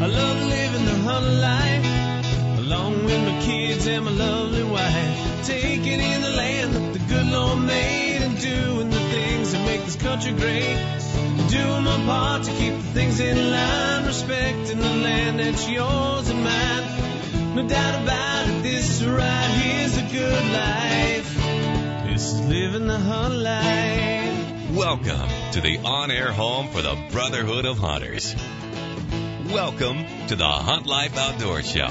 I love living the hunter life, along with my kids and my lovely wife. Taking in the land that the good Lord made and doing the things that make this country great. Doing my part to keep the things in line, respecting the land that's yours and mine. No doubt about it, this right here's a good life. This is living the hunt life. Welcome to the on air home for the Brotherhood of Hunters. Welcome to the Hunt Life Outdoor Show.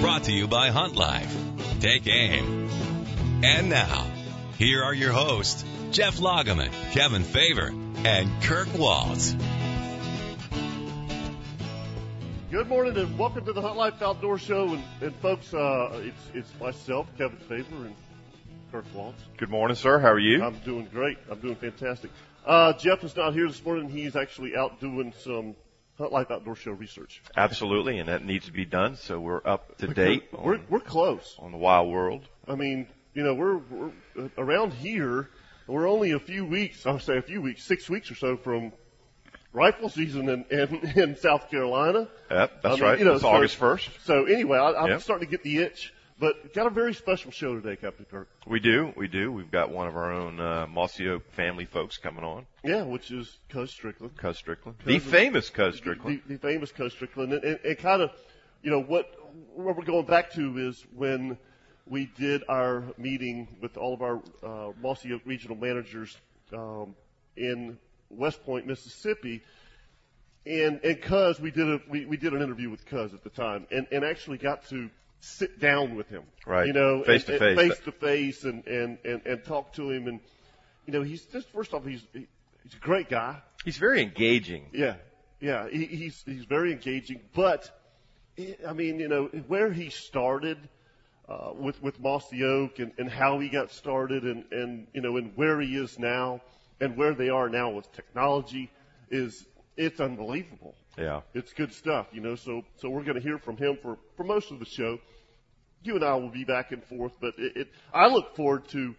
Brought to you by Hunt Life. Take aim. And now, here are your hosts, Jeff Loggeman, Kevin Favor, and Kirk Waltz. Good morning and welcome to the Hunt Life Outdoor Show. And, and folks, uh, it's it's myself, Kevin Favor, and Kirk Waltz. Good morning, sir. How are you? I'm doing great. I'm doing fantastic. Uh, Jeff is not here this morning. He's actually out doing some Hunt Life Outdoor Show research. Absolutely, and that needs to be done. So we're up to date We're on, we're close. on the wild world. I mean, you know, we're, we're around here. We're only a few weeks. I would say a few weeks, six weeks or so from rifle season in in, in South Carolina. Yep, that's I mean, right. you know, it's so- August 1st. So anyway, I, I'm Yep. starting to get the itch. But got a very special show today, Captain Kirk. We do, we do. We've got one of our own uh, Mossy Oak family folks coming on, Yeah, which is Cuz Strickland. Cuz Strickland, the Cuz- famous Cuz Strickland. The, the famous Cuz Strickland. And, and, and kind of, you know, what, what we're going back to is when we did our meeting with all of our uh, Mossy Oak regional managers um, in West Point, Mississippi. And, and Cuz, we did a, we, we did an interview with Cuz at the time and, and actually got to sit down with him. Right. You know, Face to face. and Face to face and, and, and, and talk to him. And, you know, he's just, first off, he's, he, he's a great guy. He's very engaging. Yeah, yeah, he, he's he's very engaging. But I mean, you know, where he started uh, with with Mossy Oak and, and how he got started, and and you know, and where he is now, and where they are now with technology, is it's unbelievable. Yeah. It's good stuff, you know. So so we're going to hear from him for for most of the show. You and I will be back and forth, but it, it I look forward to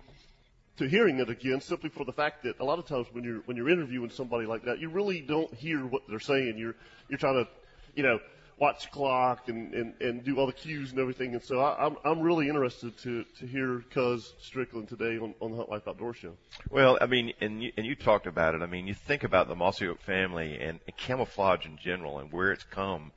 to hearing it again simply for the fact that a lot of times when you're when you're interviewing somebody like that, you really don't hear what they're saying. You're you're trying to, you know, watch clock and, and, and do all the cues and everything. And so I, I'm I'm really interested to to hear Cuz Strickland today on, on the Hunt Life Outdoor Show. Well, I mean, and you, and you talked about it. I mean, you think about the Mossy Oak family and, and camouflage in general and where it's come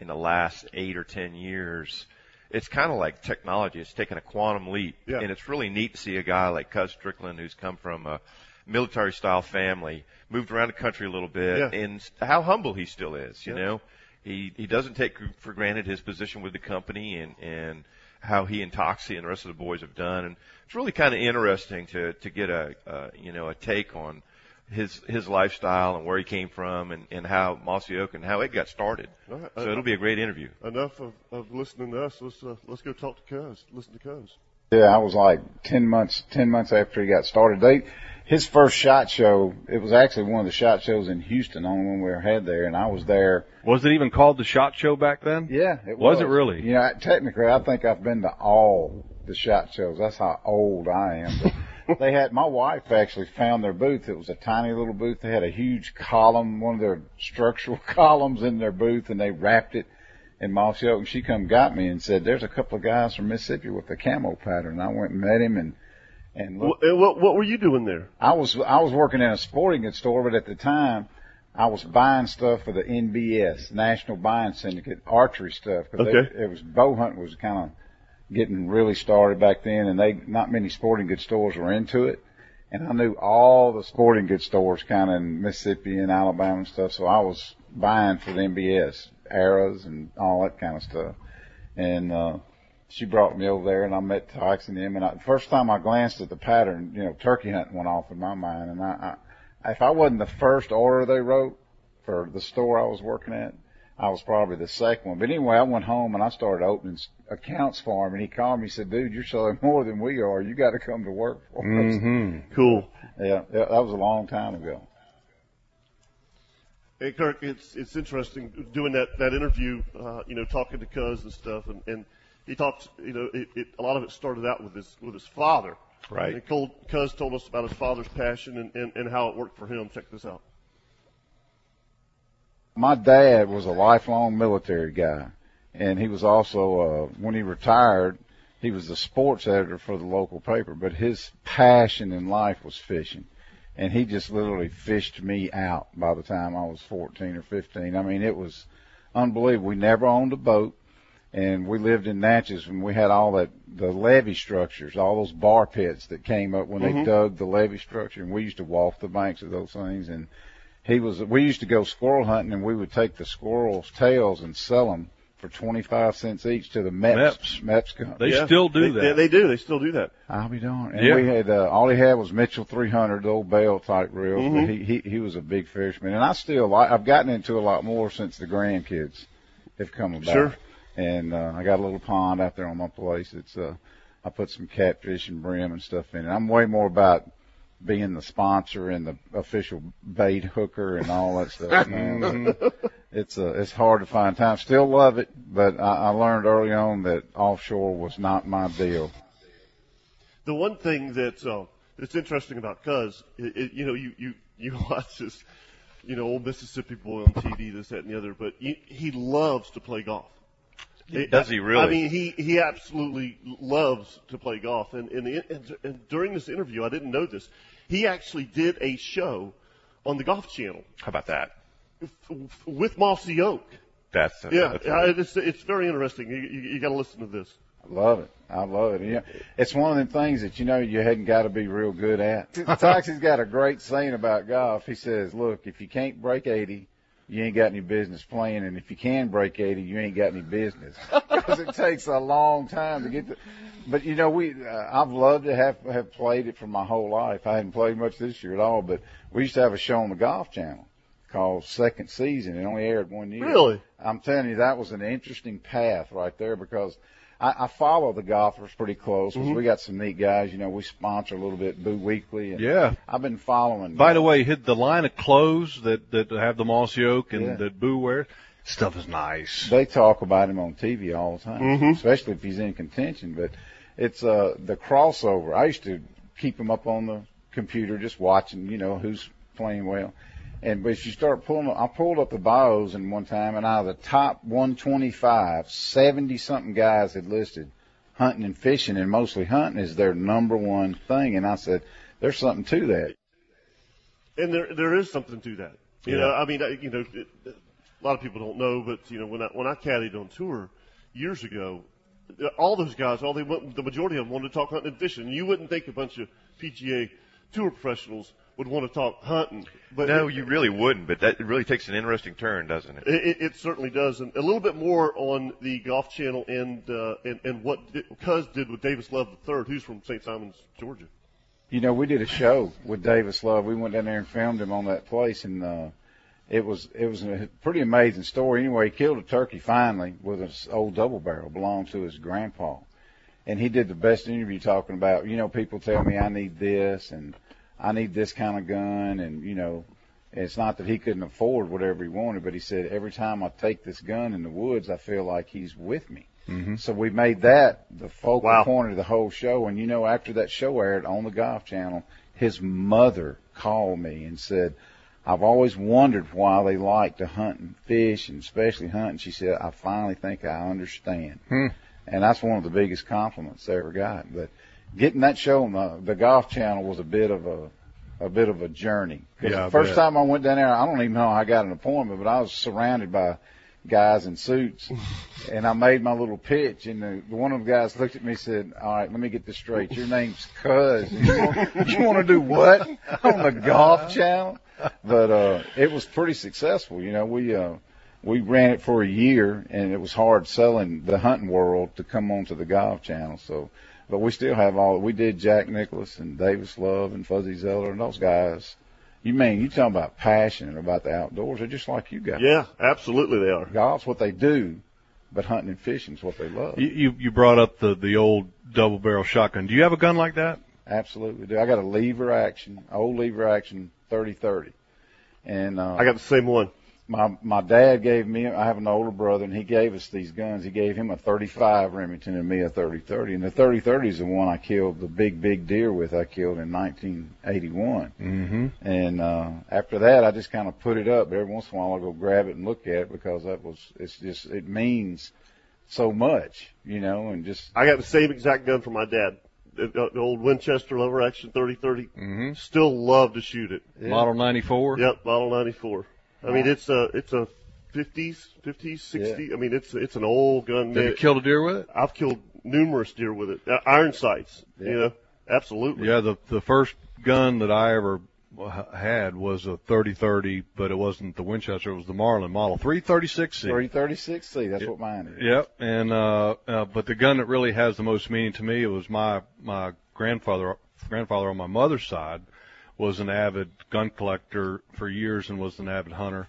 in the last eight or ten years. It's kind of like technology. It's taken a quantum leap, Yeah. and it's really neat to see a guy like Cuz Strickland, who's come from a military-style family, moved around the country a little bit, Yeah. and how humble he still is. You Yeah. know, he he doesn't take for granted his position with the company and and how he and Toxey and the rest of the boys have done, and it's really kind of interesting to to get a uh, you know a take on his his lifestyle and where he came from and and how Mossy Oak and how it got started. All right. So it'll be a great interview. Enough of, of listening to us. Let's uh, let's go talk to Cuz. Listen to Cuz. Yeah, I was like ten months, ten months after he got started. They, his first shot show, it was actually one of the shot shows in Houston, the only one we ever had there, and I was there. Was it even called the Shot Show back then? Yeah, it Was was. it really? Yeah, technically, I think I've been to all the shot shows. That's how old I am. They had my wife actually found their booth. It was a tiny little booth. They had a huge column, one of their structural columns in their booth, and they wrapped it in mossy oak. And she come got me and said, "There's a couple of guys from Mississippi with the camo pattern." I went and met him and and looked and what what were you doing there? I was I was working in a sporting goods store, but at the time I was buying stuff for the NBS National Buying Syndicate archery stuff. 'cause Okay. they, it was bow hunting was kind of getting really started back then, and they not many sporting goods stores were into it. And I knew all the sporting goods stores kind of in Mississippi and Alabama and stuff, so I was buying for the NBS arrows and all that kind of stuff. And uh, she brought me over there, and I met Tox and him. And I, the first time I glanced at the pattern, you know, turkey hunting went off in my mind. And I, I, if I wasn't the first order they wrote for the store I was working at, I was probably the second one. But anyway, I went home and I started opening s- accounts for him. And he called me, and said, "Dude, you're selling more than we are. You got to come to work for us." Mm-hmm. Cool. Yeah, yeah, that was a long time ago. Hey Kirk, it's it's interesting doing that that interview. Uh, you know, talking to Cuz and stuff, and and he talks. You know, it, it a lot of it started out with his with his father. Right. And Cuz told us about his father's passion and, and and how it worked for him. Check this out. My dad was a lifelong military guy, and he was also uh, when he retired, he was the sports editor for the local paper. But his passion in life was fishing, and he just literally fished me out by the time I was 14 or 15. I mean, it was unbelievable. We never owned a boat and we lived in Natchez and we had all that the levee structures, all those bar pits that came up when Mhm. they dug the levee structure, and we used to walk the banks of those things. And he was, we used to go squirrel hunting, and we would take the squirrels' tails and sell them for twenty five cents each to the Mepps Mepps, company. They still do they, that. They, they do. They still do that. I'll be darned. And Yeah. we had uh, all he had was Mitchell 300, the old bale type reels. Mhm. But he, he he was a big fisherman, and I still like. I've gotten into a lot more since the grandkids have come about. Sure. And uh, I got a little pond out there on my place. It's uh, I put some catfish and brim and stuff in it. I'm way more about being the sponsor and the official bait hooker and all that stuff. man. It's uh, it's hard to find time. Still love it, but I, I learned early on that offshore was not my deal. The one thing that's uh, that's interesting about Cuz, it, it, you know, you you you watch this, you know, old Mississippi boy on TV, this, that, and the other, but he, he loves to play golf. It- Does he really? I mean, he he absolutely loves to play golf, and and, and and during this interview, I didn't know this. He actually did a show on the Golf Channel How about that? with Mossy Oak. That's Yeah, that's uh, it's it's very interesting. You you, you got to listen to this. I love it. I love it. Yeah, it's one of them things that you know you hadn't got to be real good at. Toxey's got a great saying about golf. He says, "Look, if you can't break 80, you ain't got any business playing, and if you can break 80, you ain't got any business because it takes a long time to get to." But you know, we uh, I've loved to have have played it for my whole life. I hadn't played much this year at all, but we used to have a show on the Golf Channel called Second Season. It only aired one year. Really? I'm telling you, that was an interesting path right there because I, I follow the golfers pretty close. 'cause Mhm. We got some neat guys. You know, we sponsor a little bit Boo Weekley. And Yeah. I've been following. By the way, hit the line of clothes that that have the mossy oak and Yeah. that Boo wears. Stuff is nice. they talk about him on TV all the time, Mhm. especially if he's in contention. But it's uh the crossover. I used to keep him up on the computer, just watching, you know, who's playing well. And but if you start pulling, I pulled up the bios in one time, and out of the top 125, 70 something guys had listed hunting and fishing, and mostly hunting is their number one thing. And I said, there's something to that. And there there is something to that. You Yeah. know, I mean, I, you know, it, a lot of people don't know, but you know, when I when I caddied on tour years ago, all those guys, all they the majority of them wanted to talk hunting and fishing. You wouldn't think a bunch of PGA tour professionals would want to talk hunting, but no, it, you really wouldn't. But that really takes an interesting turn, doesn't it? It, it certainly does, and a little bit more on the Golf Channel and uh, and and what Cuz did with Davis Love III, who's from St. Simons, Georgia. You know, we did a show with Davis Love. We went down there and filmed him on that place, and uh, it was it was a pretty amazing story. Anyway, he killed a turkey finally with an old double barrel belonged to his grandpa, and he did the best interview talking about. You know, people tell me I need this and I need this kind of gun, and you know, it's not that he couldn't afford whatever he wanted, but he said every time I take this gun in the woods, I feel like he's with me. Mm-hmm. So we made that the focal Wow. point of the whole show. And you know, after that show aired on the Golf Channel, his mother called me and said, I've always wondered why they like to hunt and fish and especially hunt. And she said, I finally think I understand. Hmm. And that's one of the biggest compliments they ever got. But getting that show on the, the Golf Channel was a bit of a, a bit of a journey. Yeah, the first bet. time I went down there, I don't even know how I got an appointment, but I was surrounded by guys in suits, and I made my little pitch, and the, one of the guys looked at me and said, "All right, let me get this straight. Your name's Cuz. You want, you want to do what on the Golf Channel?" But uh, it was pretty successful. You know, we uh, we ran it for a year, and it was hard selling the hunting world to come onto the Golf Channel. So, but we still have all. We did Jack Nicklaus and Davis Love and Fuzzy Zoeller and those guys. You mean you talking about passion about the outdoors? They're just like you guys. Yeah, absolutely they are. Golf's what they do, but hunting and fishing's what they love. You, you you brought up the the old double barrel shotgun. Do you have a gun like that? Absolutely do. I got a lever action, old lever action, thirty thirty, and uh, I got the same one. My my dad gave me. I have an older brother, and he gave us these guns. He gave him a 35 Remington and me a 30-30. And the 30-30 is the one I killed the big big deer with. I killed in 1981. Mm-hmm. And uh, after that, I just kind of put it up. Every once in a while, I go grab it and look at it because that was. It's just it means so much, you know, and just I got the same exact gun from my dad. The, the old Winchester lever action 30-30. Mm-hmm. Still love to shoot it. Model 94. Yep, model 94. I mean, it's a, it's a 50s, 50s, 60s. I mean, it's, it's an old gun. Have you Man, killed a deer with it? I've killed numerous deer with it. Uh, iron sights, you know, absolutely. Yeah, the the first gun that I ever had was a 30-30, but it wasn't the Winchester. It was the Marlin Model 336C. 336C. That's what mine is. Yep, and uh, uh, but the gun that really has the most meaning to me it was my my grandfather grandfather on my mother's side was an avid gun collector for years and was an avid hunter,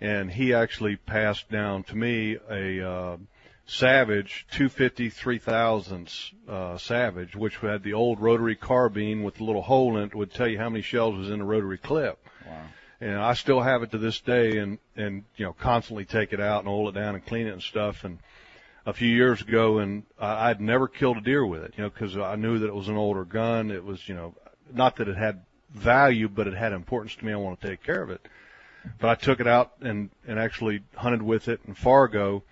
and he actually passed down to me a uh, Savage 250 3000s uh, Savage, which had the old rotary carbine with the little hole in it would tell you how many shells was in the rotary clip. Wow. And I still have it to this day, and and you know constantly take it out and oil it down and clean it and stuff. And a few years ago, and I'd never killed a deer with it, you know, because I knew that it was an older gun. It was, you know, not that it had value, but it had importance to me. I want to take care of it. But I took it out and and actually hunted with it in Fargo,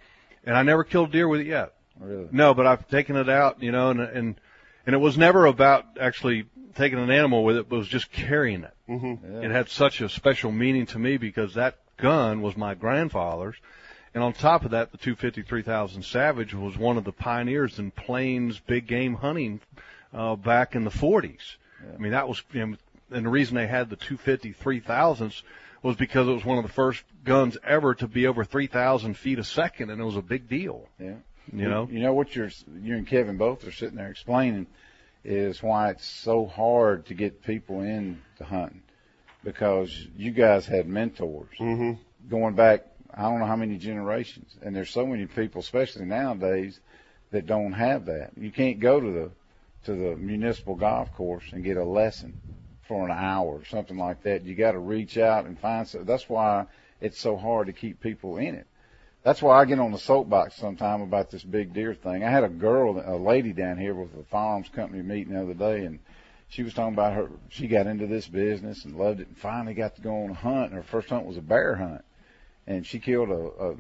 and I never killed deer with it yet. Really? No, but I've taken it out, you know, and and and it was never about actually taking an animal with it, but it was just carrying it. Mm-hmm. It had such a special meaning to me because that gun was my grandfather's. And on top of that, the 250 3000 Savage was one of the pioneers in plains big game hunting uh, back in the 40s. I mean, that was, you know, and the reason they had the 250 3000s was because it was one of the first guns ever to be over 3,000 feet a second, and it was a big deal. Yeah. You know, You know what you're you and Kevin both are sitting there explaining is why it's so hard to get people into hunting because you guys had mentors Mm-hmm. going back I don't know how many generations and there's so many people especially nowadays that don't have that. You can't go to the to the municipal golf course and get a lesson for an hour or something like that. You got to reach out and find some. That's why it's so hard to keep people in it. That's why I get on the soapbox sometime about this big deer thing. I had a girl, a lady down here with a firearms company meeting the other day, and she was talking about her. She got into this business and loved it, and finally got to go on a hunt. And her first hunt was a bear hunt, and she killed a, a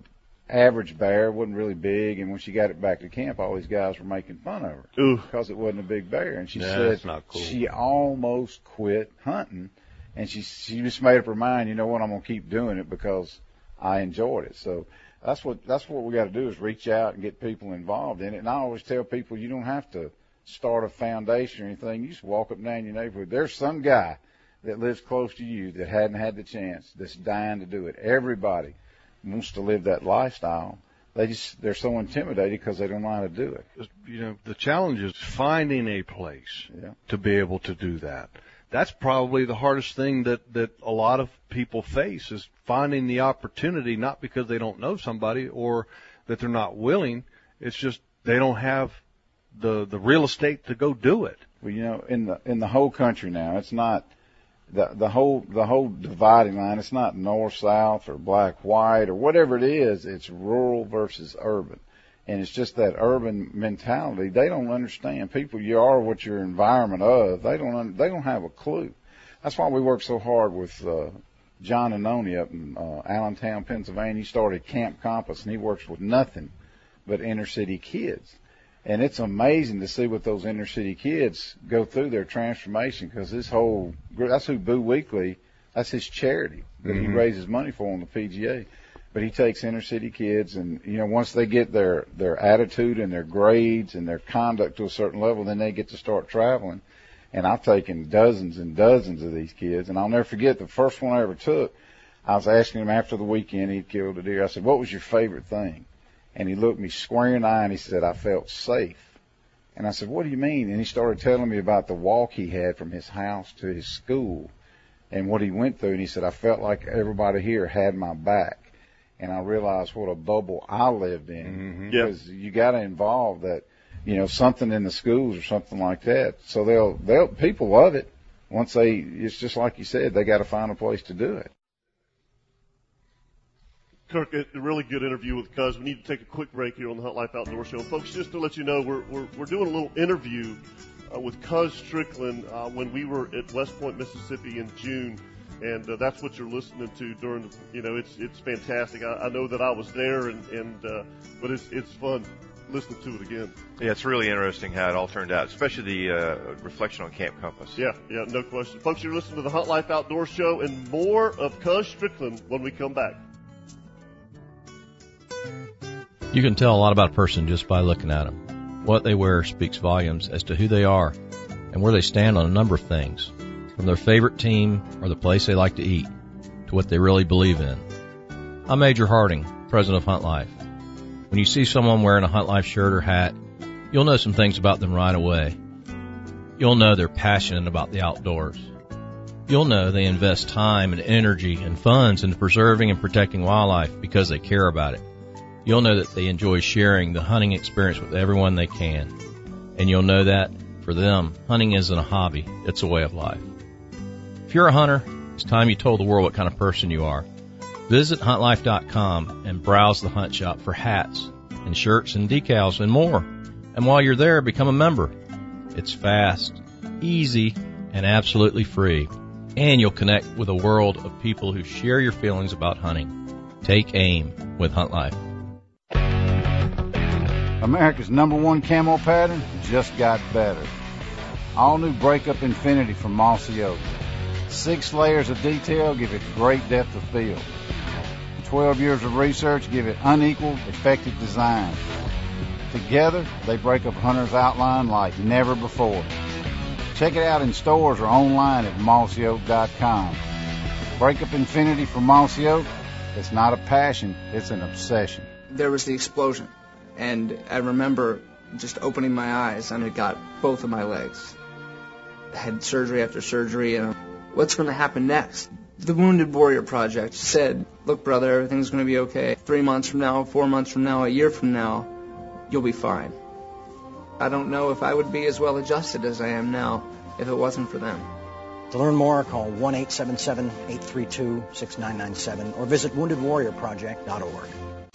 average bear. wasn't really big, and when she got it back to camp, all these guys were making fun of her Ooh. because it wasn't a big bear. And she Yeah, said not cool. she almost quit hunting, and she she just made up her mind. You know what? I'm gonna keep doing it because I enjoyed it. So that's what that's what we got to do is reach out and get people involved in it. And I always tell people you don't have to start a foundation or anything. You just walk up and down your neighborhood. There's some guy that lives close to you that hadn't had the chance that's dying to do it. Everybody wants to live that lifestyle. They just they're so intimidated because they don't know how to do it. you know, the challenge is finding a place Yeah. to be able to do that. That's probably the hardest thing that, that a lot of people face is finding the opportunity, not because they don't know somebody or that they're not willing. It's just they don't have the, the real estate to go do it. Well, you know, in the in the whole country now, it's not the the whole the whole dividing line. It's not north south or black white or whatever it is. It's rural versus urban, and it's just that urban mentality. They don't understand. People, you are what your environment of. They don't they don't have a clue. That's why we work so hard with uh, John Annoni up in uh, Allentown, Pennsylvania. He started Camp Compass, and he works with nothing but inner city kids. And it's amazing to see what those inner city kids go through their transformation because this whole group, that's who Boo Weekley, that's his charity that he Mhm. raises money for on the PGA. But he takes inner city kids and, you know, once they get their, their attitude and their grades and their conduct to a certain level, then they get to start traveling. And I've taken dozens and dozens of these kids and I'll never forget the first one I ever took. I was asking him after the weekend he'd killed a deer. I said, what was your favorite thing? And he looked me square in the eye and he said, I felt safe. And I said, what do you mean? And he started telling me about the walk he had from his house to his school and what he went through. And he said, I felt like everybody here had my back. And I realized what a bubble I lived in Mm-hmm. Yeah. because you got to involve that, you know, something in the schools or something like that. So they'll, they'll, people love it. Once they, it's just like you said, they got to find a place to do it. Kirk, a really good interview with Cuz. We need to take a quick break here on the Hunt Life Outdoor Show. Folks, just to let you know, we're, we're, we're doing a little interview uh, with Cuz Strickland uh, when we were at West Point, Mississippi in June. And uh, that's what you're listening to during, the, you know, it's it's fantastic. I, I know that I was there, and and uh, but it's it's fun listening to it again. Yeah, it's really interesting how it all turned out, especially the uh, reflection on Camp Compass. Yeah, yeah, no question. Folks, you're listening to the Hunt Life Outdoor Show and more of Cuz Strickland when we come back. You can tell a lot about a person just by looking at them. What they wear speaks volumes as to who they are and where they stand on a number of things, from their favorite team or the place they like to eat to what they really believe in. I'm Major Harding, president of Hunt Life. When you see someone wearing a Hunt Life shirt or hat, you'll know some things about them right away. You'll know they're passionate about the outdoors. You'll know they invest time and energy and funds into preserving and protecting wildlife because they care about it. You'll know that they enjoy sharing the hunting experience with everyone they can. And you'll know that, for them, hunting isn't a hobby, it's a way of life. If you're a hunter, it's time you told the world what kind of person you are. Visit huntlife.com and browse the hunt shop for hats and shirts and decals and more. And while you're there, become a member. It's fast, easy, and absolutely free. And you'll connect with a world of people who share your feelings about hunting. Take aim with Hunt Life. America's number one camo pattern just got better. All new Breakup Infinity from Mossy Oak. Six layers of detail give it great depth of field. Twelve years of research give it unequaled, effective design. Together, they break up hunter's outline like never before. Check it out in stores or online at mossyoak.com. Breakup Infinity from Mossy Oak, it's not a passion, it's an obsession. There was the explosion, and I remember just opening my eyes and it got both of my legs. I had surgery after surgery, and what's going to happen next? The Wounded Warrior Project said, look, brother, everything's going to be okay. Three months from now, four months from now, a year from now, you'll be fine. I don't know if I would be as well adjusted as I am now if it wasn't for them. To learn more, call 1 877 832 6997 or visit woundedwarriorproject.org.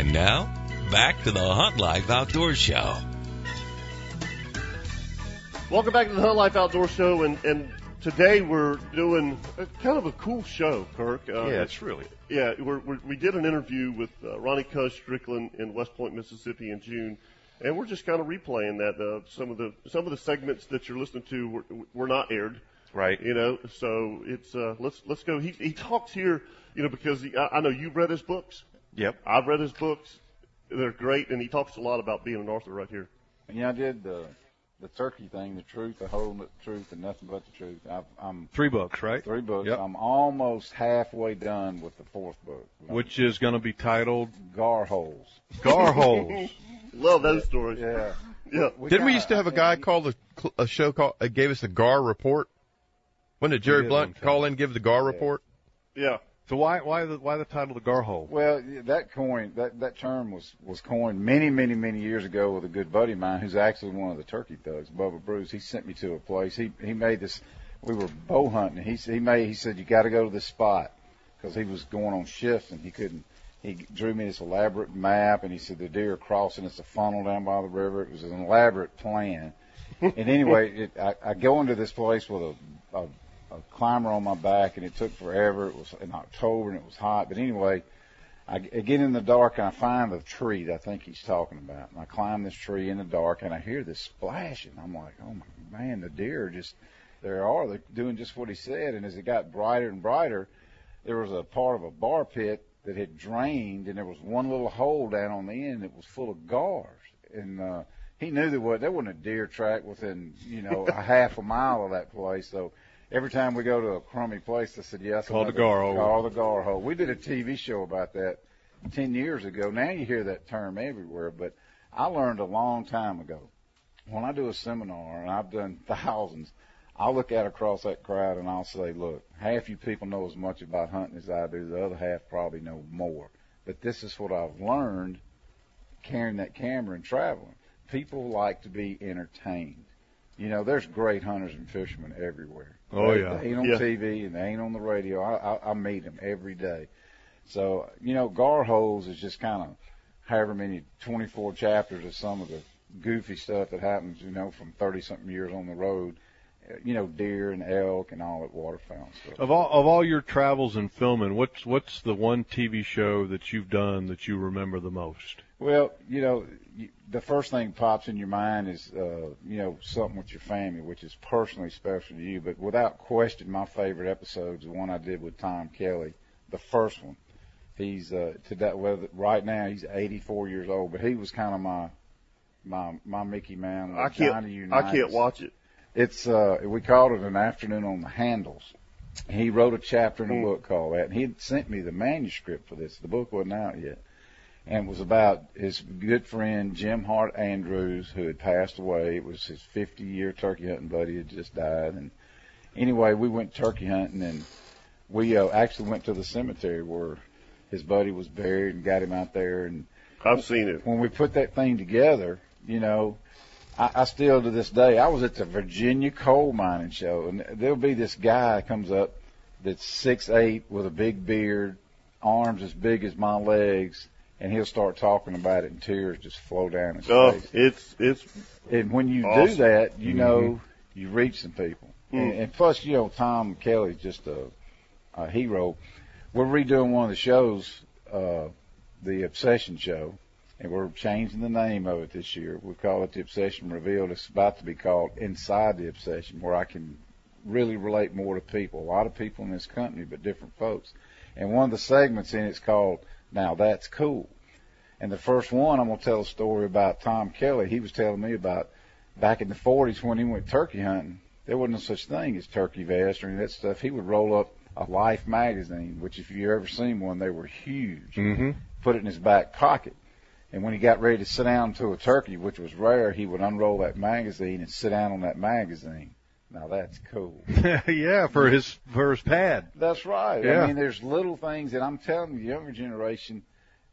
And now, back to the Hunt Life Outdoor Show. Welcome back to the Hunt Life Outdoor Show, and, and today we're doing a, kind of a cool show, Kirk. Uh, Yeah, it's really. Yeah, we're, we're, we did an interview with uh, Ronnie Cuz Strickland in West Point, Mississippi, in June, and we're just kind of replaying that. Uh, some of the some of the segments that you're listening to were, were not aired, Right. you know. So it's uh, let's let's go. He he talks here, you know, because he, I, I know you've read his books. Yep. I've read his books. They're great, and he talks a lot about being an author right here. And yeah, I did the the turkey thing, the truth, the whole truth, and nothing but the truth. I've, I'm Three books, right? three books. Yep. I'm almost halfway done with the fourth book. Which is going to be titled Gar holes. Gar Holes. Love those stories. Yeah. Yeah. Didn't we kinda- used to have a guy called a, cl- a show called uh, gave us the GAR report? When did Jerry Blunt call in and give the GAR report? Yeah. So why why the why the title the Gar Hole? Well, that coin, that that term was was coined many, many, many years ago with a good buddy of mine who's actually one of the turkey thugs, Bubba Bruce. He sent me to a place. He he made this. We were bow hunting. He he made he said you got to go to this spot because he was going on shifts and he couldn't. He drew me this elaborate map and he said the deer are crossing. It's a funnel down by the river. It was an elaborate plan. and anyway, it, I, I go into this place with a a climber on my back, and it took forever. It was in October, and it was hot. But anyway, I, I get in the dark, and I find the tree that I think he's talking about. And I climb this tree in the dark, and I hear this splashing. I'm like, oh my man, the deer are just there are they're doing just what he said. And as it got brighter and brighter, there was a part of a bar pit that had drained, and there was one little hole down on the end that was full of gars. And uh, he knew there was there wasn't a deer track within you know a half a mile of that place, so every time we go to a crummy place, I said, yes, Called the gar hole. Call the gar hole. We did a TV show about that 10 years ago. Now you hear that term everywhere, but I learned a long time ago. When I do a seminar, and I've done thousands, I'll look out across that crowd and I'll say, look, half you people know as much about hunting as I do. The other half probably know more. But this is what I've learned carrying that camera and traveling. People like to be entertained. You know, there's great hunters and fishermen everywhere. Oh yeah. They ain't on Yeah. TV and they ain't on the radio. I, I, I meet them every day. So you know, Gar Holes is just kind of however many 24 chapters of some of the goofy stuff that happens. You know, from 30 something years on the road. Uh, You know, deer and elk and all that waterfowl stuff. Of all of all your travels and filming, what's what's the one TV show that you've done that you remember the most? Well, you know, the first thing pops in your mind is, uh, you know, something with your family, which is personally special to you. But without question, my favorite episode is the one I did with Tom Kelly, the first one. He's uh, today, well, right now he's 84 years old, but he was kind of my my my Mickey Man. I can't. I can't watch it. It's uh, we called it an afternoon on the handles. He wrote a chapter in a Hmm. book called that, and he had sent me the manuscript for this. The book wasn't out yet, and it was about his good friend Jim Hart Andrews, who had passed away. It was his 50-year turkey hunting buddy had just died, and anyway, we went turkey hunting, and we uh, actually went to the cemetery where his buddy was buried, and got him out there, and I've seen it. when we put that thing together, you know, I, I still to this day, I was at the Virginia coal mining show, and there'll be this guy comes up that's six eight with a big beard, arms as big as my legs, and he'll start talking about it, and tears just flow down his Oh, face. it's it's And when you do that, you know you reach some people. And, Mm. and plus, you know, Tom Kelly's just a, a hero. We're redoing one of the shows, uh, the Obsession Show, and we're changing the name of it this year. We call it the Obsession Revealed. It's about to be called Inside the Obsession, where I can really relate more to people. A lot of people in this company, but different folks. And one of the segments in it's called Now That's Cool. And the first one, I'm going to tell a story about Tom Kelly. He was telling me about back in the 40s when he went turkey hunting. There wasn't no such thing as turkey vest or any of that stuff. He would roll up a Life magazine, which if you ever seen one, they were huge. Mm-hmm. Put it in his back pocket. And when he got ready to sit down to a turkey, which was rare, he would unroll that magazine and sit down on that magazine. Now that's cool. yeah, for his for his pad. That's right. Yeah. I mean, there's little things that I'm telling the younger generation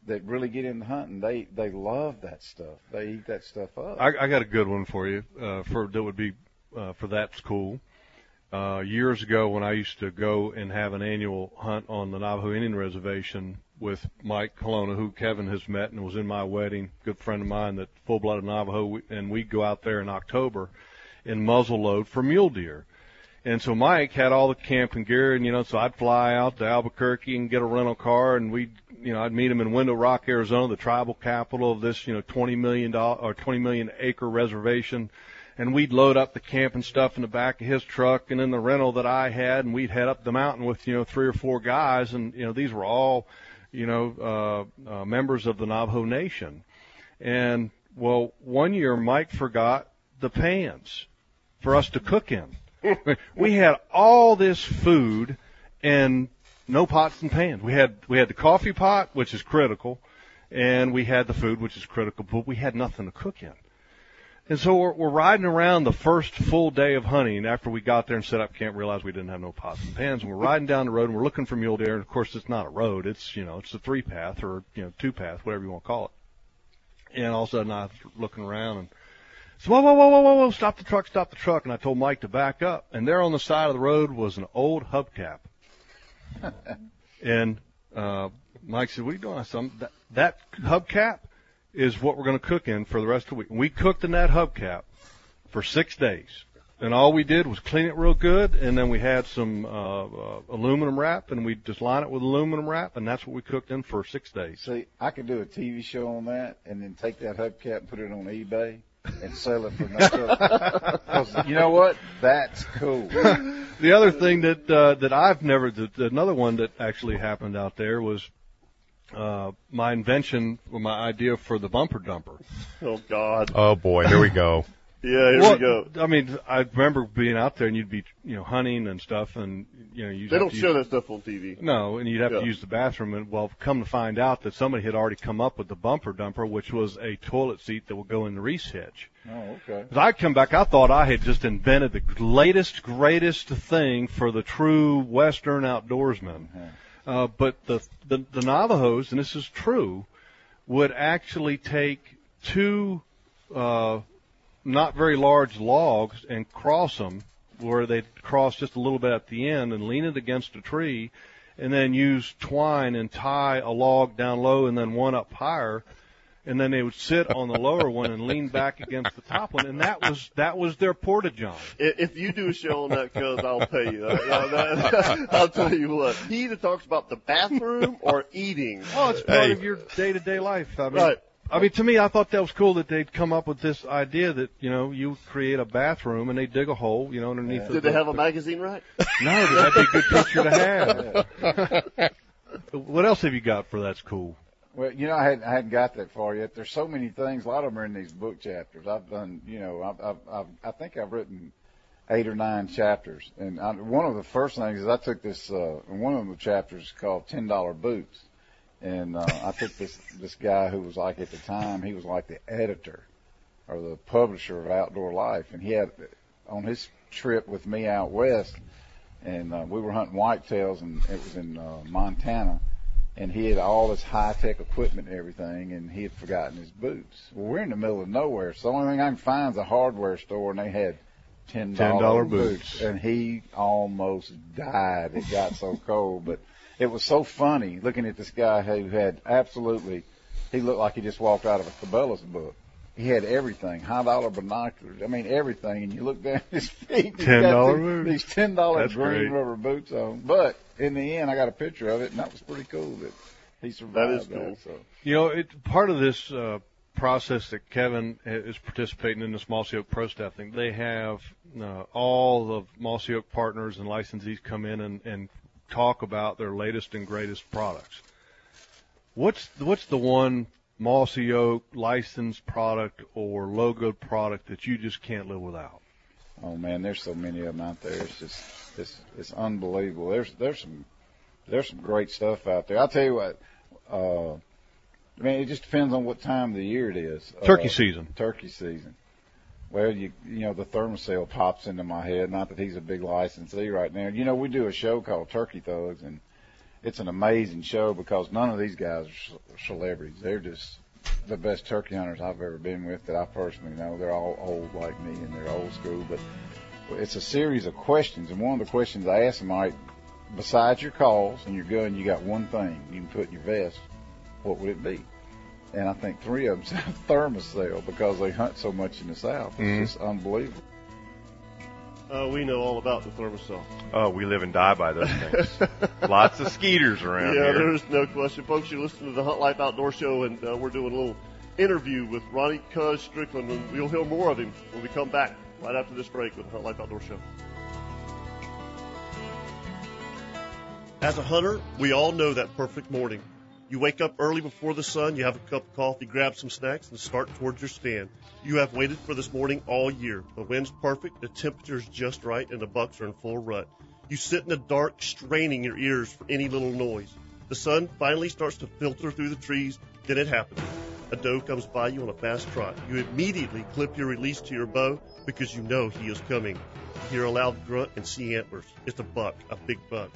that really get into hunting. They they love that stuff. They eat that stuff up. I, I got a good one for you. Uh, for that would be uh, for that's cool. Uh, years ago, when I used to go and have an annual hunt on the Navajo Indian Reservation with Mike Colonna, who Kevin has met and was in my wedding, good friend of mine that full-blooded Navajo, and we'd go out there in October and muzzle load for mule deer. And so Mike had all the camping gear, and you know, so I'd fly out to Albuquerque and get a rental car, and we'd, you know, I'd meet him in Window Rock, Arizona, the tribal capital of this, you know, 20 million dollar or 20 million acre reservation, and we'd load up the camping stuff in the back of his truck and in the rental that I had, and we'd head up the mountain with, you know, three or four guys, and you know, these were all, you know, uh, uh, members of the Navajo Nation, and well, one year Mike forgot the pans for us to cook in. we had all this food and no pots and pans. We had we had the coffee pot, which is critical, and we had the food, which is critical, but we had nothing to cook in. And so we're, we're riding around the first full day of hunting after we got there and set up camp, realized we didn't have no pots and pans, and we're riding down the road and we're looking for mule deer. And of course, it's not a road; it's you know it's a three path or you know two path, whatever you want to call it. And all of a sudden, I was looking around and so whoa, whoa, whoa, whoa, whoa, whoa, stop the truck, stop the truck. And I told Mike to back up. And there on the side of the road was an old hubcap. and, uh, Mike said, what are you doing? I said, that, that hubcap is what we're going to cook in for the rest of the week. We cooked in that hubcap for six days. And all we did was clean it real good, and then we had some uh, uh, aluminum wrap, and we just line it with aluminum wrap, and that's what we cooked in for six days. See, I could do a TV show on that, and then take that hubcap and put it on eBay and sell it for nothing. 'Cause you know what? That's cool. the other thing that uh, that I've never, that, another one that actually happened out there was uh, my invention, or my idea for the bumper dumper. Oh God. Oh boy, here we go. Yeah, here Well, we go. I mean, I remember being out there and you'd be, you know, hunting and stuff, and you know, you They don't show that stuff on TV. No, and you'd have Yeah. to use the bathroom. And well, come to find out that somebody had already come up with the bumper dumper, which was a toilet seat that would go in the reese hitch. Oh, okay. As I come back, I thought I had just invented the latest, greatest thing for the true Western outdoorsman. Uh, but the, the the Navajos, and this is true, would actually take two uh, not very large logs and cross them where they'd cross just a little bit at the end and lean it against a tree, and then use twine and tie a log down low and then one up higher and then they would sit on the lower one and lean back against the top one, and that was that was their porta john. If you do a show on that, cuz I'll pay you. I'll tell you what. He either talks about the bathroom or eating. Oh, it's part hey. of your day to day life. I mean, right. I mean, to me, I thought that was cool that they'd come up with this idea that you know you create a bathroom and they dig a hole, you know, underneath. Yeah. The, Did they have a magazine rack? No, that'd be a good picture to have. what else have you got for that's cool? Well, you know, I hadn't, I hadn't got that far yet. There's so many things. A lot of them are in these book chapters. I've done, you know, I've, I've, I've I think I've written eight or nine chapters. And I, one of the first things is I took this, uh, one of the chapters is called $10 Boots. And, uh, I took this, this guy who was like at the time, he was like the editor or the publisher of Outdoor Life. And he had, on his trip with me out west, and, uh, we were hunting whitetails and it was in, uh, Montana and he had all this high tech equipment and everything, and he had forgotten his boots. Well, we're in the middle of nowhere, so the only thing I can find is a hardware store, and they had ten dollar boots. boots, and he almost died. It got so cold, but it was so funny looking at this guy who had absolutely. He looked like he just walked out of a Cabela's book. He had everything, high dollar binoculars. I mean everything. And you look down his feet. Ten dollar boots. These ten dollar green great. rubber boots on. But in the end, I got a picture of it, and that was pretty cool that he survived. That is cool. That, so. You know, it, part of this uh, process that Kevin is participating in this Mossy Oak Pro Staff thing, they have uh, all the Mossy Oak partners and licensees come in and, and talk about their latest and greatest products. What's what's the one Mossy Oak licensed product or logo product that you just can't live without? Oh man, there's so many of them out there. It's just it's it's unbelievable. There's there's some there's some great stuff out there. I'll tell you what. Uh, I mean, it just depends on what time of the year it is. Turkey uh, season. Turkey season. Well, you you know the Thermacell pops into my head. Not that he's a big licensee right now. You know we do a show called Turkey Thugs, and it's an amazing show because none of these guys are celebrities. They're just the best turkey hunters I've ever been with that I personally know. They're all old like me and they're old school, but it's a series of questions. And one of the questions I ask them, like, besides your calls and your gun, you got one thing you can put in your vest. What would it be? And I think three of them said Thermacell because they hunt so much in the South. It's mm-hmm. just unbelievable. Uh, we know all about the Thermacell. Oh, we live and die by those things. Lots of skeeters around yeah, here. Yeah, there's no question. Folks, you're listening to the Hunt Life Outdoor Show, and uh, we're doing a little interview with Ronnie Cuz Strickland, and you'll hear more of him when we come back right after this break with the Hunt Life Outdoor Show. As a hunter, we all know that perfect morning. You wake up early before the sun, you have a cup of coffee, grab some snacks, and start towards your stand. You have waited for this morning all year. The wind's perfect, the temperature's just right, and the bucks are in full rut. You sit in the dark, straining your ears for any little noise. The sun finally starts to filter through the trees, then it happens. A doe comes by you on a fast trot. You immediately clip your release to your bow because you know he is coming. You hear a loud grunt and see antlers. It's a buck, a big buck.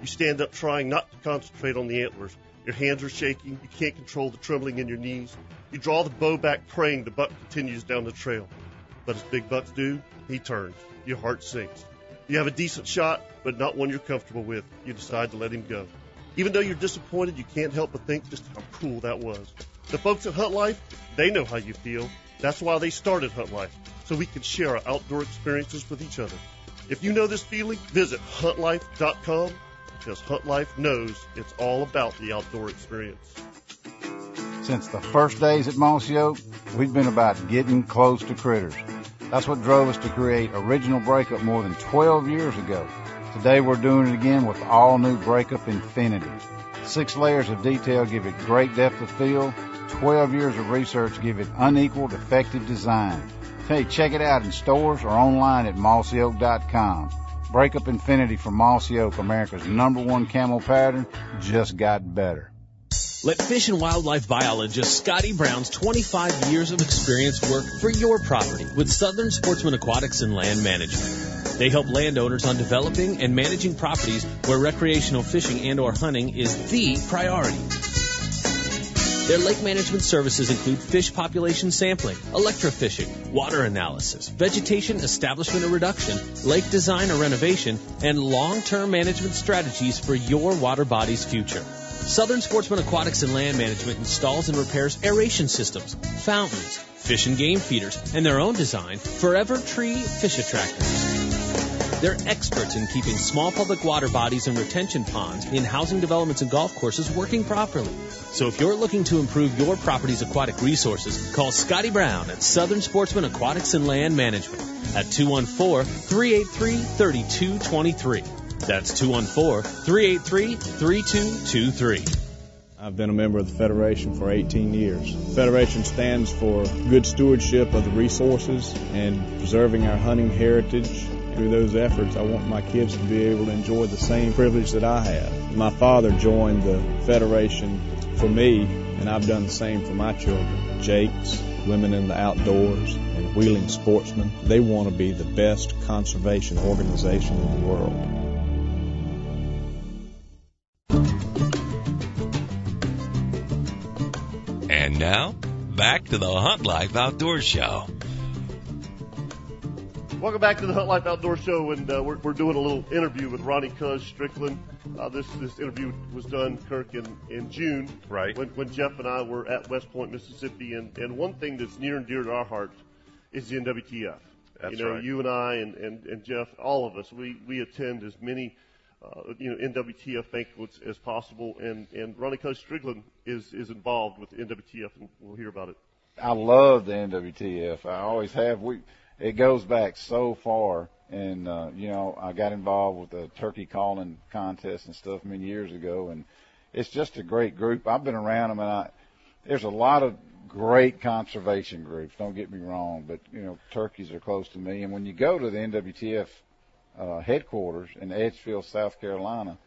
You stand up trying not to concentrate on the antlers. Your hands are shaking. You can't control the trembling in your knees. You draw the bow back, praying the buck continues down the trail. But as big bucks do, he turns. Your heart sinks. You have a decent shot, but not one you're comfortable with. You decide to let him go. Even though you're disappointed, you can't help but think just how cool that was. The folks at Hunt Life, they know how you feel. That's why they started Hunt Life, so we can share our outdoor experiences with each other. If you know this feeling, visit huntlife.com because Hunt Life knows it's all about the outdoor experience. Since the first days at Mossy Oak, we've been about getting close to critters. That's what drove us to create Original Breakup more than 12 years ago. Today we're doing it again with all new Breakup Infinity. Six layers of detail give it great depth of field. 12 years of research give it unequaled effective design. Hey, check it out in stores or online at mossyoak.com. Breakup Infinity from Mossy Oak, America's number one camo pattern, just got better. Let fish and wildlife biologist Scotty Brown's 25 years of experience work for your property with Southern Sportsman Aquatics and Land Management. They help landowners on developing and managing properties where recreational fishing and or hunting is the priority. Their lake management services include fish population sampling, electrofishing, water analysis, vegetation establishment or reduction, lake design or renovation, and long-term management strategies for your water body's future. Southern Sportsman Aquatics and Land Management installs and repairs aeration systems, fountains, fish and game feeders, and their own design, Forever Tree fish attractors. They're experts in keeping small public water bodies and retention ponds in housing developments and golf courses working properly. So if you're looking to improve your property's aquatic resources, call Scotty Brown at Southern Sportsman Aquatics and Land Management at 214-383-3223. That's 214-383-3223. I've been a member of the Federation for 18 years. Federation stands for good stewardship of the resources and preserving our hunting heritage through those efforts, I want my kids to be able to enjoy the same privilege that I have. My father joined the Federation for me, and I've done the same for my children. JAKES, Women in the Outdoors, and Wheeling Sportsmen, they want to be the best conservation organization in the world. And now, back to the Hunt Life Outdoor Show. Welcome back to the Hunt Life Outdoor Show, and uh, we're, we're doing a little interview with Ronnie Cuz Strickland. Uh, this this interview was done, Kirk, in, in June, right? When, when Jeff and I were at West Point, Mississippi, and, and one thing that's near and dear to our hearts is the NWTF. That's you know, right. you and I and, and, and Jeff, all of us, we, we attend as many uh, you know NWTF banquets as possible, and and Ronnie Cuz Strickland is is involved with NWTF, and we'll hear about it. I love the NWTF. I always have. We it goes back so far. And, uh, you know, I got involved with the turkey calling contest and stuff many years ago. And it's just a great group. I've been around them and I, there's a lot of great conservation groups. Don't get me wrong, but you know, turkeys are close to me. And when you go to the NWTF, uh, headquarters in Edgefield, South Carolina,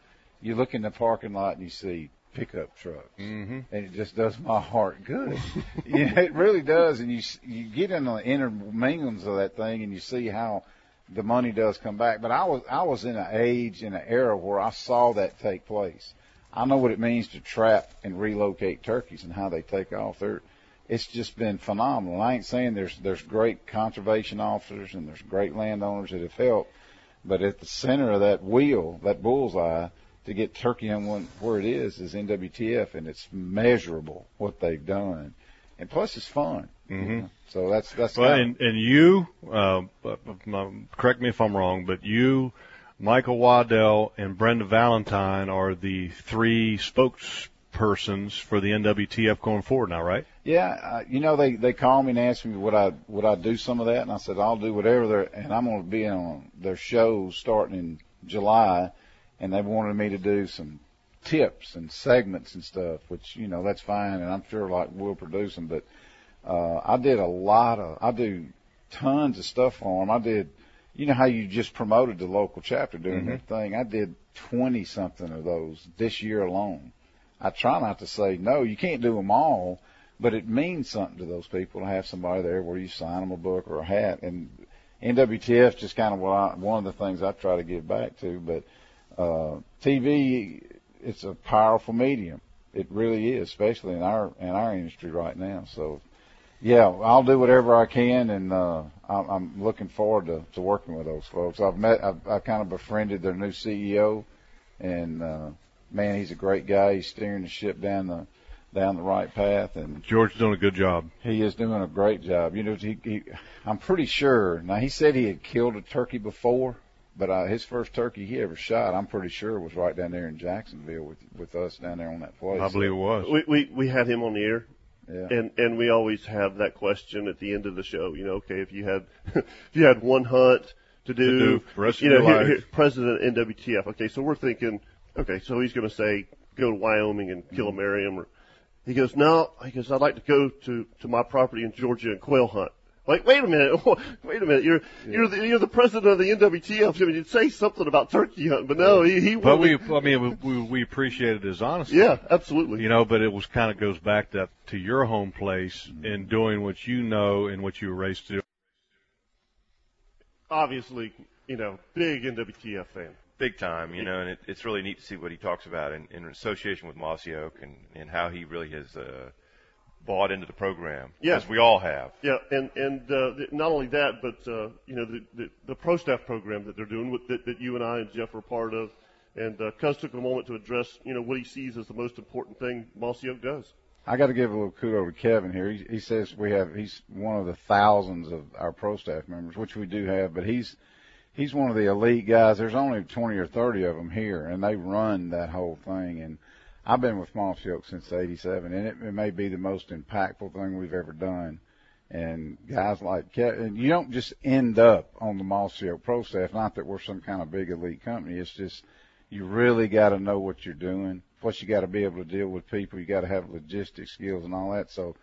you look in the parking lot and you see pickup trucks, mm-hmm. and it just does my heart good. yeah, it really does. And you you get in the intermingles of that thing, and you see how the money does come back. But I was I was in an age in an era where I saw that take place. I know what it means to trap and relocate turkeys and how they take off. They're, it's just been phenomenal. I ain't saying there's there's great conservation officers and there's great landowners that have helped, but at the center of that wheel, that bullseye, to get turkey on one where it is is NWTF, and it's measurable what they've done, and plus it's fun. Mm-hmm. You know? So that's that's. Well, and, and you, uh, correct me if I'm wrong, but you, Michael Waddell, and Brenda Valentine are the three spokespersons for the NWTF going forward now, right? Yeah, uh, you know they they called me and asked me would I would I do some of that, and I said I'll do whatever. They're, and I'm going to be on their shows starting in July, and they wanted me to do some tips and segments and stuff, which you know that's fine, and I'm sure like we'll produce them. But uh, I did a lot of I do tons of stuff for them. I did, you know how you just promoted the local chapter doing Mhm. their thing. I did twenty something of those this year alone. I try not to say no, you can't do them all, but it means something to those people to have somebody there where you sign them a book or a hat. And NWTF just kind of what I, one of the things I try to give back to. But uh, TV, it's a powerful medium. It really is, especially in our in our industry right now. So, yeah, I'll do whatever I can, and uh, I'm, I'm looking forward to, to working with those folks. I've met, I've, I've kind of befriended their new CEO, and uh, man, he's a great guy. He's steering the ship down the down the right path, and George's doing a good job. he is doing a great job. You know, he, he I'm pretty sure. Now he said he had killed a turkey before, but uh, his first turkey he ever shot, I'm pretty sure was right down there in Jacksonville with with us down there on that place. I believe it was. We, we we had him on the air, Yeah. and and we always have that question at the end of the show. You know, okay, if you had if you had one hunt to do, do rest you know, your here, life. here, President NWTF. Okay, so we're thinking, okay, so he's going to say go to Wyoming and kill a Merriam, or he goes, no, he goes, I'd like to go to to my property in Georgia and quail hunt. Like, wait a minute, wait a minute, you're you're the you're the president of the NWTF. I mean, you'd say something about turkey hunting, but no, he he. But we, I mean, we, we appreciated his honesty. yeah, absolutely. You know, but it was kind of goes back to to your home place and doing what you know and what you were raised to do. obviously, you know, big NWTF fan. big time, you know, and it, it's really neat to see what he talks about in, in association with Mossy Oak and, and how he really has uh, bought into the program, Yeah. as we all have. Yeah, and and uh, th- not only that, but uh, you know the, the the pro staff program that they're doing with, that, that you and I and Jeff are part of, and uh, Cuz took a moment to address you know what he sees as the most important thing Mossy Oak does. I got to give a little kudo to Kevin here. He, he says we have he's one of the thousands of our pro staff members, which we do have, but he's he's one of the elite guys. There's only 20 or 30 of them here, and they run that whole thing. And I've been with Mossy Oak since '87, and it, it may be the most impactful thing we've ever done. And guys like Kevin, you don't just end up on the Mossy Oak pro staff. Not that we're some kind of big elite company. It's just you really got to know what you're doing. Plus, you got to be able to deal with people. You got to have logistics skills and all that. So,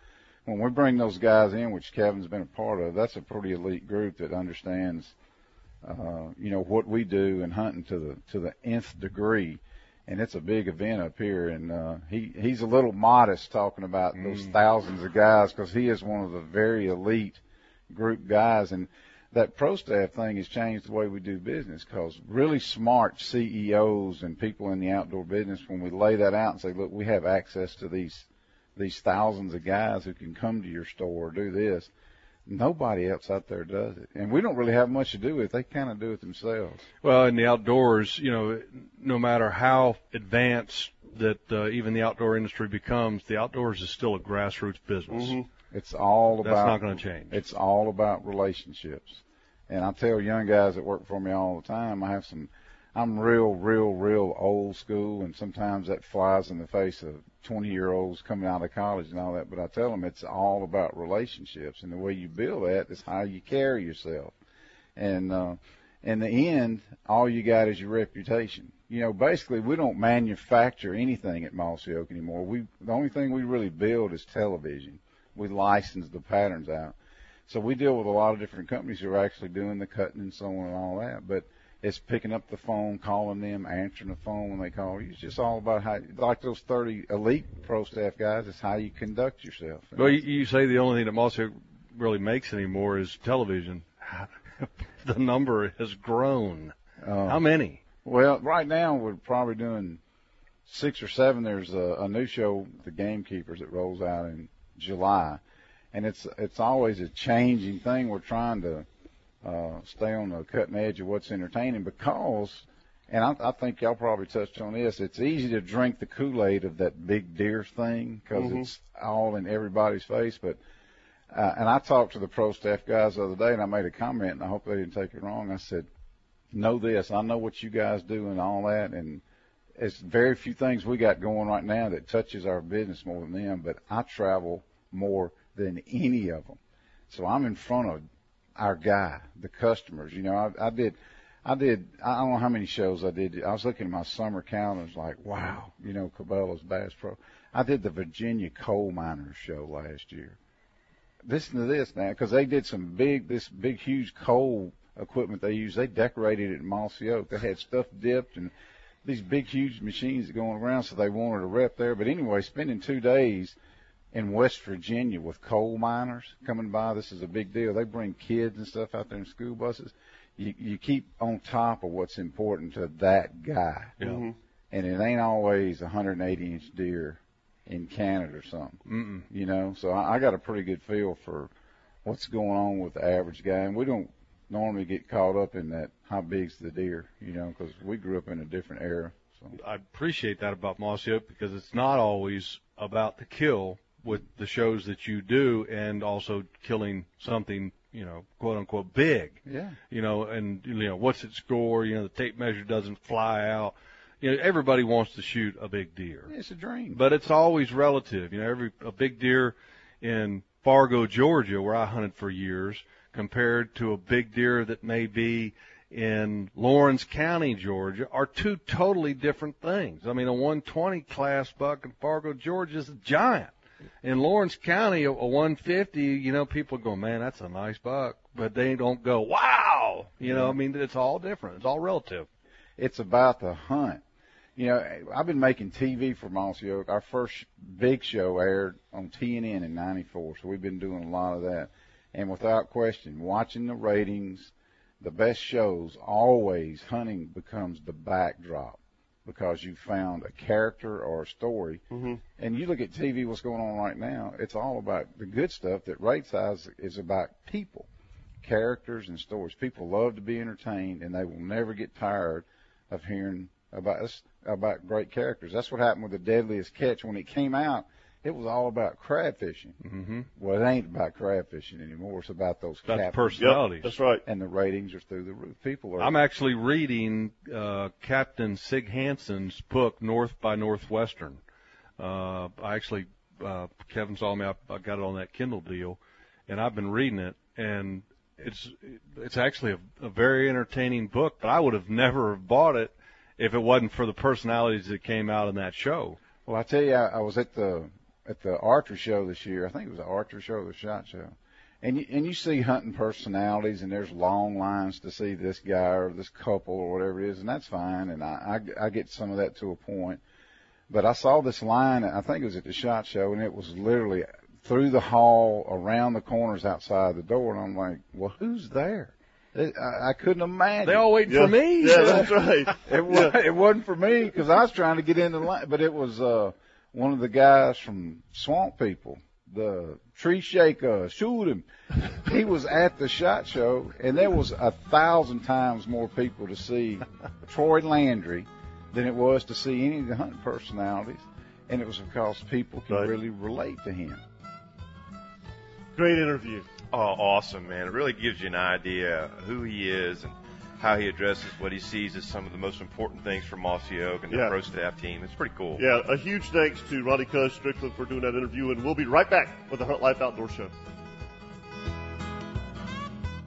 when we bring those guys in, which Kevin's been a part of, that's a pretty elite group that understands, uh, you know, what we do in hunting to the to the nth degree. And it's a big event up here, and uh, he he's a little modest talking about those thousands of guys because he is one of the very elite group guys, and that pro staff thing has changed the way we do business because really smart CEOs and people in the outdoor business, when we lay that out and say, look, we have access to these these thousands of guys who can come to your store or do this. Nobody else out there does it, and we don't really have much to do with it. They kind of do it themselves. Well, in the outdoors, you know, no matter how advanced that uh, even the outdoor industry becomes, the outdoors is still a grassroots business. It's all about. That's about not going to change. It's all about relationships. And I tell young guys that work for me all the time, I have some, I'm real, real, real old school, and sometimes that flies in the face of 20 year olds coming out of college and all that. But I tell them it's all about relationships, and the way you build that is how you carry yourself. And uh, in the end, all you got is your reputation. You know, basically, we don't manufacture anything at Mossy Oak anymore. We the only thing we really build is television. We license the patterns out. So we deal with a lot of different companies who are actually doing the cutting and so on and all that. But it's picking up the phone, calling them, answering the phone when they call you. It's just all about how, like those 30 elite pro staff guys, it's how you conduct yourself. Well, you, you say the only thing that Mossy really makes anymore is television. the number has grown. Uh, How many? Well, right now we're probably doing six or seven. There's a, a new show, The Gamekeepers, that rolls out in July, and it's it's always a changing thing. We're trying to uh, stay on the cutting edge of what's entertaining because, and I, I think y'all probably touched on this. It's easy to drink the Kool Aid of that big deer thing because Mhm. it's all in everybody's face, but. Uh, and I talked to the pro staff guys the other day, and I made a comment, and I hope they didn't take it wrong. I said, know this. I know what you guys do and all that, and it's very few things we got going right now that touches our business more than them. But I travel more than any of them, so I'm in front of our guy, the customers. You know, I, I did, I did. I don't know how many shows I did. I was looking at my summer calendar. and was like, wow, you know, Cabela's Bass Pro. I did the Virginia Coal Miners show last year. Listen to this now, because they did some big, this big, huge coal equipment they used. They decorated it in Mossy Oak. They had stuff dipped and these big, huge machines going around, so they wanted a rep there. But anyway, spending two days in West Virginia with coal miners coming by, this is a big deal. They bring kids and stuff out there in school buses. You, you keep on top of what's important to that guy. Yeah. Mhm. And it ain't always a 180 inch deer in Canada or something. Mm-mm. You know, so I, I got a pretty good feel for what's going on with the average guy, and we don't normally get caught up in that how big's the deer, you know, because we grew up in a different era. So I appreciate that about Mossy Oak because it's not always about the kill with the shows that you do and also killing something, you know, quote unquote big. yeah, You know, and you know, what's its score, you know, the tape measure doesn't fly out. You know, everybody wants to shoot a big deer. it's a dream. But it's always relative. You know, every a big deer in Fargo, Georgia, where I hunted for years, compared to a big deer that may be in Laurens County, Georgia, are two totally different things. I mean, a 120 class buck in Fargo, Georgia is a giant. In Laurens County, a, a 150, you know, people go, man, that's a nice buck, but they don't go, wow. You know, I mean, it's all different. It's all relative. it's about the hunt. You know, I've been making TV for Mossy Oak. Our first big show aired on TNN in '94, so we've been doing a lot of that. And without question, watching the ratings, the best shows always hunting becomes the backdrop. Because you found a character or a story. Mm-hmm. And you look at TV, what's going on right now, it's all about the good stuff that Rate Size is about people, characters and stories. People love to be entertained and they will never get tired of hearing about us, about great characters. That's what happened with the Deadliest Catch when it came out. It was all about crab fishing. Mm-hmm. Well, it ain't about crab fishing anymore. It's about those About captains. personalities. Yep, that's right. And the ratings are through the roof. People are. I'm actually reading uh, Captain Sig Hansen's book North by Northwestern. Uh, I actually, uh, Kevin saw me. I, I got it on that Kindle deal, and I've been reading it, and it's it's actually a, a very entertaining book. But I would have never have bought it if it wasn't for the personalities that came out in that show. Well, I tell you, I, I was at the at the Archer show this year. I think it was the Archer show or the SHOT Show. And you, and you see hunting personalities, and there's long lines to see this guy or this couple or whatever it is, and that's fine. And I, I, I get some of that to a point. But I saw this line, I think it was at the SHOT Show, and it was literally through the hall, around the corners outside the door, and I'm like, well, who's there? I, I couldn't imagine. They all waiting Yeah. for me. Yeah, that's right. It was it wasn't for me because I was trying to get in the line, but it was uh one of the guys from Swamp People, the Tree Shaker. Shoot him! He was at the SHOT Show, and there was a thousand times more people to see Troy Landry than it was to see any of the hunting personalities, and it was because people can Right. really relate to him. Great interview. Oh, awesome, man. It really gives you an idea who he is and how he addresses what he sees as some of the most important things for Mossy Oak and the Yeah. pro staff team. It's pretty cool. Yeah, a huge thanks to Ronnie Cuz Strickland for doing that interview, and we'll be right back with the Hunt Life Outdoor Show.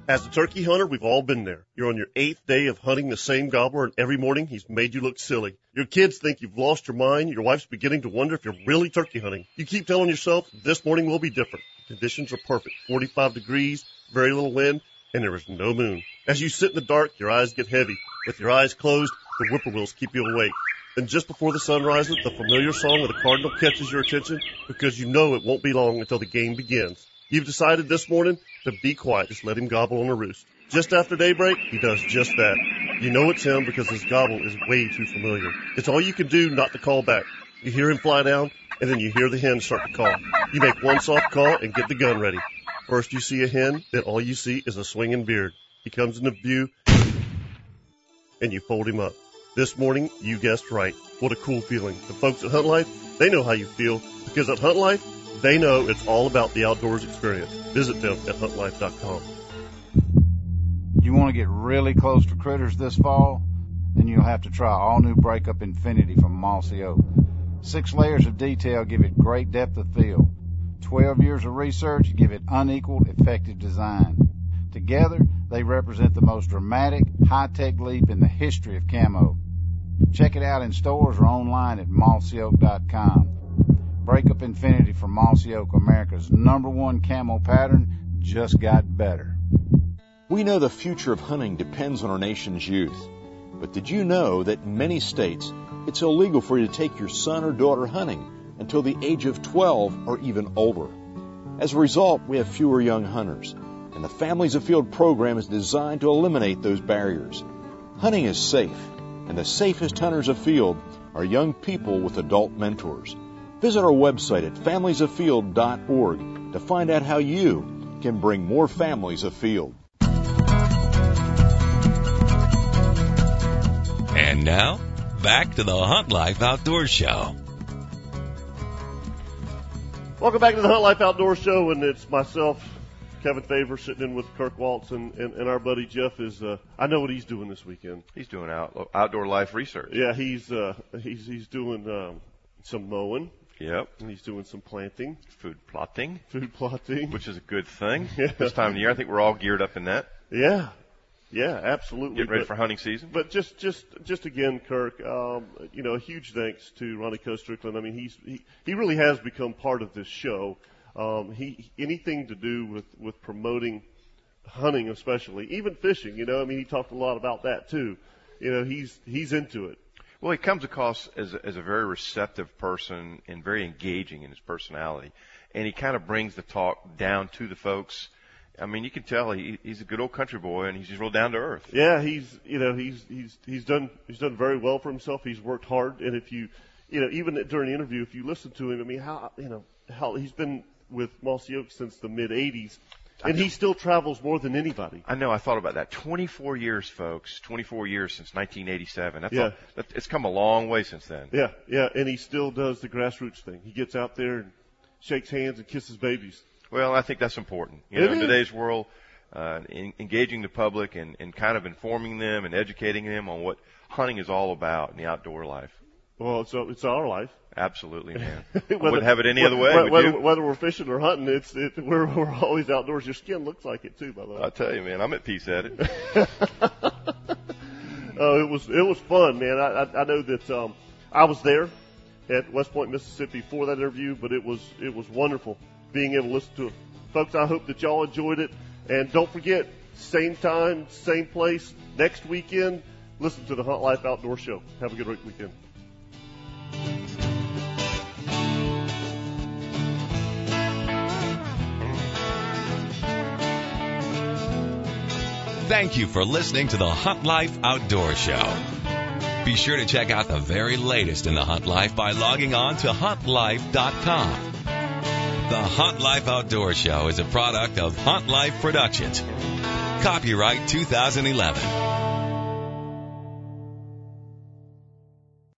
As a turkey hunter, we've all been there. You're on your eighth day of hunting the same gobbler, and every morning he's made you look silly. Your kids think you've lost your mind. Your wife's beginning to wonder if you're really turkey hunting. You keep telling yourself this morning will be different. Conditions are perfect. 45 degrees, very little wind, and there is no moon. As you sit in the dark, your eyes get heavy. With your eyes closed, the whippoorwills keep you awake. Then just before the sun rises, the familiar song of the cardinal catches your attention because you know it won't be long until the game begins. You've decided this morning to be quiet, just let him gobble on a roost. Just after daybreak, he does just that. You know it's him because his gobble is way too familiar. It's all you can do not to call back. You hear him fly down, and then you hear the hen start to call. You make one soft call and get the gun ready. First you see a hen, then all you see is a swinging beard. He comes into view, and you fold him up. This morning, you guessed right. What a cool feeling. The folks at Hunt Life, they know how you feel because at Hunt Life, they know it's all about the outdoors experience. Visit them at huntlife.com. You want to get really close to critters this fall? Then you'll have to try all new Breakup Infinity from Mossy Oak. Six layers of detail give it great depth of field. Twelve years of research give it unequaled, effective design. Together, they represent the most dramatic, high-tech leap in the history of camo. Check it out in stores or online at mossyoak.com. Breakup Infinity from Mossy Oak, America's number one camo pattern, just got better. We know the future of hunting depends on our nation's youth. But did you know that in many states it's illegal for you to take your son or daughter hunting until the age of 12 or even older? As a result, we have fewer young hunters, and the Families Afield program is designed to eliminate those barriers. Hunting is safe, and the safest hunters of field are young people with adult mentors. Visit our website at familiesafield.org to find out how you can bring more families afield. And now, back to the Hunt Life Outdoor Show. Welcome back to the Hunt Life Outdoor Show, and it's myself, Kevin Favor, sitting in with Kirk Waltz, and, and, and our buddy Jeff is. Uh, I know what he's doing this weekend. He's doing out, outdoor life research. Yeah, he's uh, he's he's doing um, some mowing. Yep. And he's doing some planting, Food plotting, food plotting. which is a good thing. Yeah. This time of year, I think we're all geared up in that. Yeah, yeah, absolutely. Getting ready But- for hunting season. But just, just, just again, Kirk, um, you know, a huge thanks to Ronnie Cuz Strickland. I mean, he's he, he really has become part of this show. Um, he anything to do with with promoting hunting, especially even fishing. You know, I mean, he talked a lot about that too. You know, he's he's into it. Well, he comes across as a, as a very receptive person and very engaging in his personality, and he kind of brings the talk down to the folks. I mean, you can tell he, he's a good old country boy, and he's just real down to earth. Yeah, he's you know he's he's he's done he's done very well for himself. He's worked hard, and if you you know even during the interview, if you listen to him, I mean how you know how he's been with Mossy Oak since the mid '80s, and he still travels more than anybody. I know. I thought about that. 24 years, folks. 24 years since 1987. That's Yeah. that, it's come a long way since then. Yeah, yeah, and he still does the grassroots thing. He gets out there and shakes hands and kisses babies. Well, I think that's important. You It know, in today's world, uh, in, engaging the public and, and kind of informing them and educating them on what hunting is all about in the outdoor life. Well, it's it's our life. Absolutely, man. I wouldn't have it any other way. Whether, whether, whether we're fishing or hunting, it's it, we're we're always outdoors. Your skin looks like it too, by the way. I tell you, man, I'm at peace at it. Oh, it was it was fun, man. I I, I know that um, I was there at West Point, Mississippi for that interview, but it was it was wonderful being able to listen to it. Folks, I hope that y'all enjoyed it, and don't forget, same time, same place next weekend. Listen to the Hunt Life Outdoor Show. Have a good weekend. Thank you for listening to the Hunt Life Outdoor Show. Be sure to check out the very latest in the Hunt Life by logging on to huntlife.com. The Hunt Life Outdoor Show is a product of Hunt Life Productions. Copyright 2011.